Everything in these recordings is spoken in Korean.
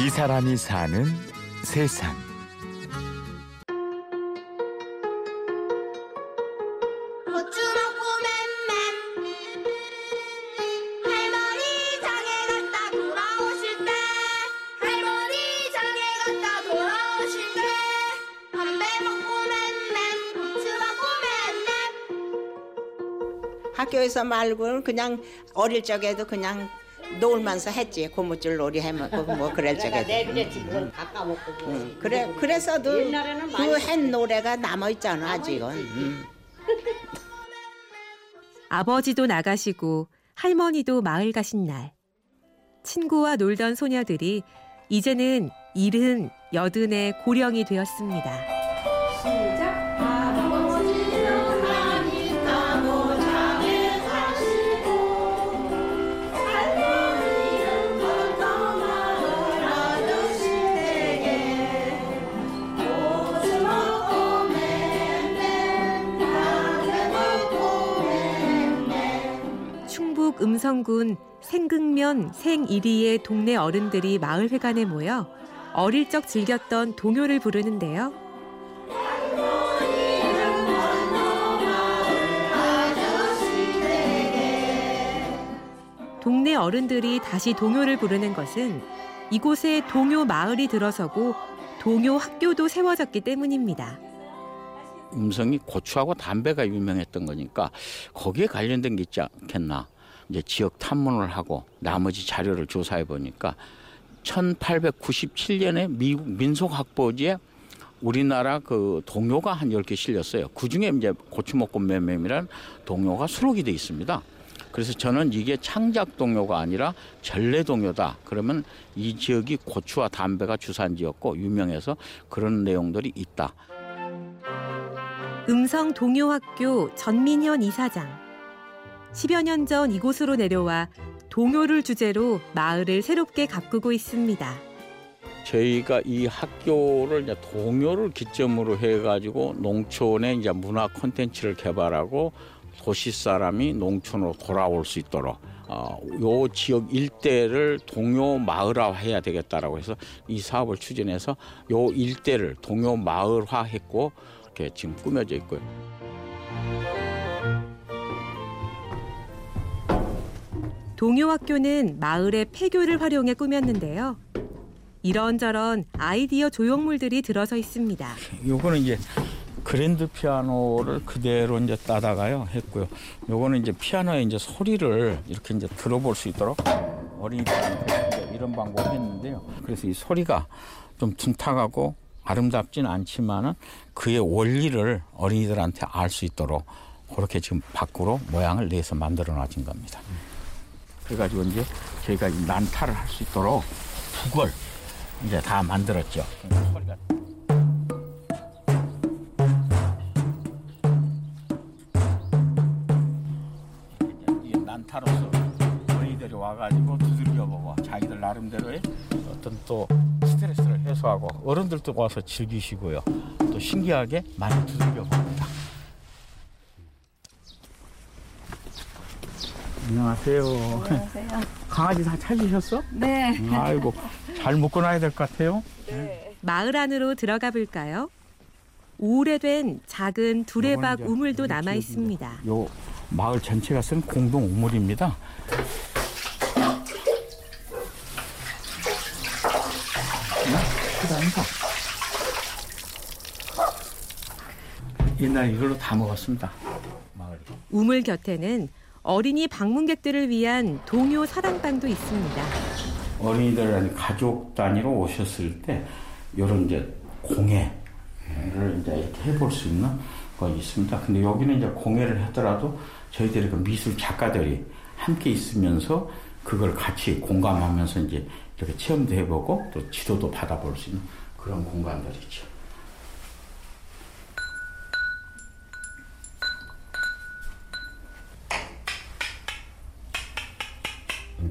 이 사람이 사는 세상. 고추 먹고 맴맴 할머니 장에 갔다 돌아오실 때. 할머니 장에 갔다 돌아오실 때. 담배 먹고 맴맴 고추 먹고 맴맴 학교에서 말고는 그냥 어릴 적에도 그냥 놀면서 했지 고무줄 놀이 해먹고 뭐 그럴 적에도 내비에 지금 가까웠고 응. 그래 그래서도 옛날에는 그한 노래가 남아 있잖아 아직은 응. 아버지도 나가시고 할머니도 마을 가신 날. 친구와 놀던 소녀들이 이제는 일흔, 여든의 고령이 되었습니다. 충북 음성군 생극면 생이리의 동네 어른들이 마을회관에 모여 어릴 적 즐겼던 동요를 부르는데요. 동네 어른들이 다시 동요를 부르는 것은 이곳에 동요 마을이 들어서고 동요 학교도 세워졌기 때문입니다. 음성이 고추하고 담배가 유명했던 거니까 거기에 관련된 게 있지 않겠나. 이제 지역 탐문을 하고 나머지 자료를 조사해 보니까 1897년에 미국 민속학보지에 우리나라 그 동요가 한 10개 실렸어요. 그 중에 이제 고추 먹고 맴맴이란 동요가 수록이 돼 있습니다. 그래서 저는 이게 창작 동요가 아니라 전래 동요다. 그러면 이 지역이 고추와 담배가 주산지였고 유명해서 그런 내용들이 있다. 음성 동요학교 전민현 이사장. 10여 년 전 이곳으로 내려와 동요를 주제로 마을을 새롭게 가꾸고 있습니다. 저희가 이 학교를 이제 동요를 기점으로 해가지고 농촌의 이제 문화 콘텐츠를 개발하고 도시 사람이 농촌으로 돌아올 수 있도록 어, 요 지역 일대를 동요 마을화 해야 되겠다라고 해서 이 사업을 추진해서 요 일대를 동요 마을화 했고 이렇게 지금 꾸며져 있고요. 동요학교는 마을의 폐교를 활용해 꾸몄는데요. 이런저런 아이디어 조형물들이 들어서 있습니다. 요거는 이제 그랜드 피아노를 그대로 이제 따다가요 했고요. 요거는 이제 피아노의 이제 소리를 이렇게 이제 들어볼 수 있도록 어린이들한테 이런 방법을 했는데요. 그래서 이 소리가 좀 둔탁하고 아름답진 않지만은 그의 원리를 어린이들한테 알 수 있도록 그렇게 지금 밖으로 모양을 내서 만들어 놔진 겁니다. 그래가지고 이제 저희가 이 난타를 할 수 있도록 북을 이제 다 만들었죠. 난타로서 어린이들이 와가지고 두들겨 보고 자기들 나름대로의 어떤 또 스트레스를 해소하고 어른들도 와서 즐기시고요. 또 신기하게 많이 두들겨 봅니다. 안녕하세요. 안녕하세요. 강아지 다 찾으셨어? 네. 아이고 잘 묶어 놔야 될 것 같아요. 마을 안으로 들어가 볼까요? 오래된 작은 두레박 우물도 남아 있습니다. 요 마을 전체가 쓴 공동 우물입니다. 크다니까. 옛날 이걸로 다 먹었습니다. 우물 곁에는 어린이 방문객들을 위한 동요 사랑방도 있습니다. 어린이들 가족 단위로 오셨을 때 이런 이제 공예를 이제 해볼 수 있는 거 있습니다. 근데 여기는 이제 공예를 하더라도 저희들이 그 미술 작가들이 함께 있으면서 그걸 같이 공감하면서 이제 이렇게 체험도 해보고 또 지도도 받아볼 수 있는 그런 공간들이죠.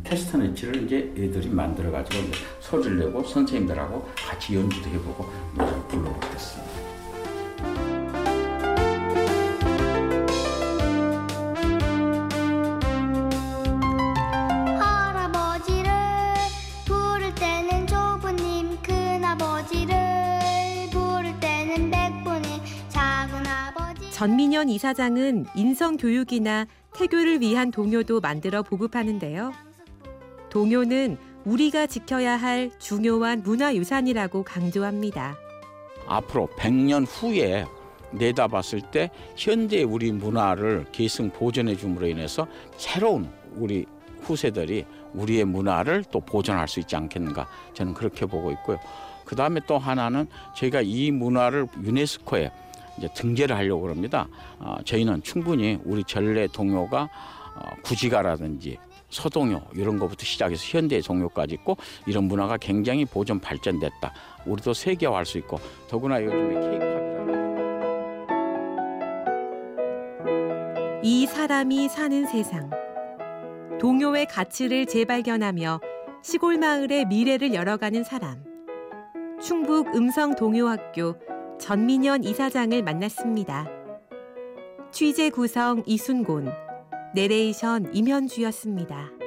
캐스터네치를 이제 애들이 만들어가지고 소리를 내고 선생님들하고 같이 연주도 해보고 노래를 불러보고 그습니다 전민현 이사장은 인성교육이나 태교를 위한 동요도 만들어 보급하는데요. 동요는 우리가 지켜야 할 중요한 문화유산이라고 강조합니다. 앞으로 100년 후에 내다봤을 때 현대 우리 문화를 계승 보존해 줌으로 인해서 새로운 우리 후세들이 우리의 문화를 또 보존할 수 있지 않겠는가 저는 그렇게 보고 있고요. 그 다음에 또 하나는 저희가 이 문화를 유네스코에 이제 등재를 하려고 합니다. 어, 저희는 충분히 우리 전래 동요가 어, 구지가라든지 서동요 이런 것부터 시작해서 현대 종요까지 있고 이런 문화가 굉장히 보존 발전됐다. 우리도 세계화할 수 있고 더구나 요즘에 케이팝이라는 이 사람이 사는 세상. 동요의 가치를 재발견하며 시골 마을의 미래를 열어가는 사람. 충북 음성 동요학교 전민현 이사장을 만났습니다. 취재 구성 이순곤, 내레이션 임현주였습니다.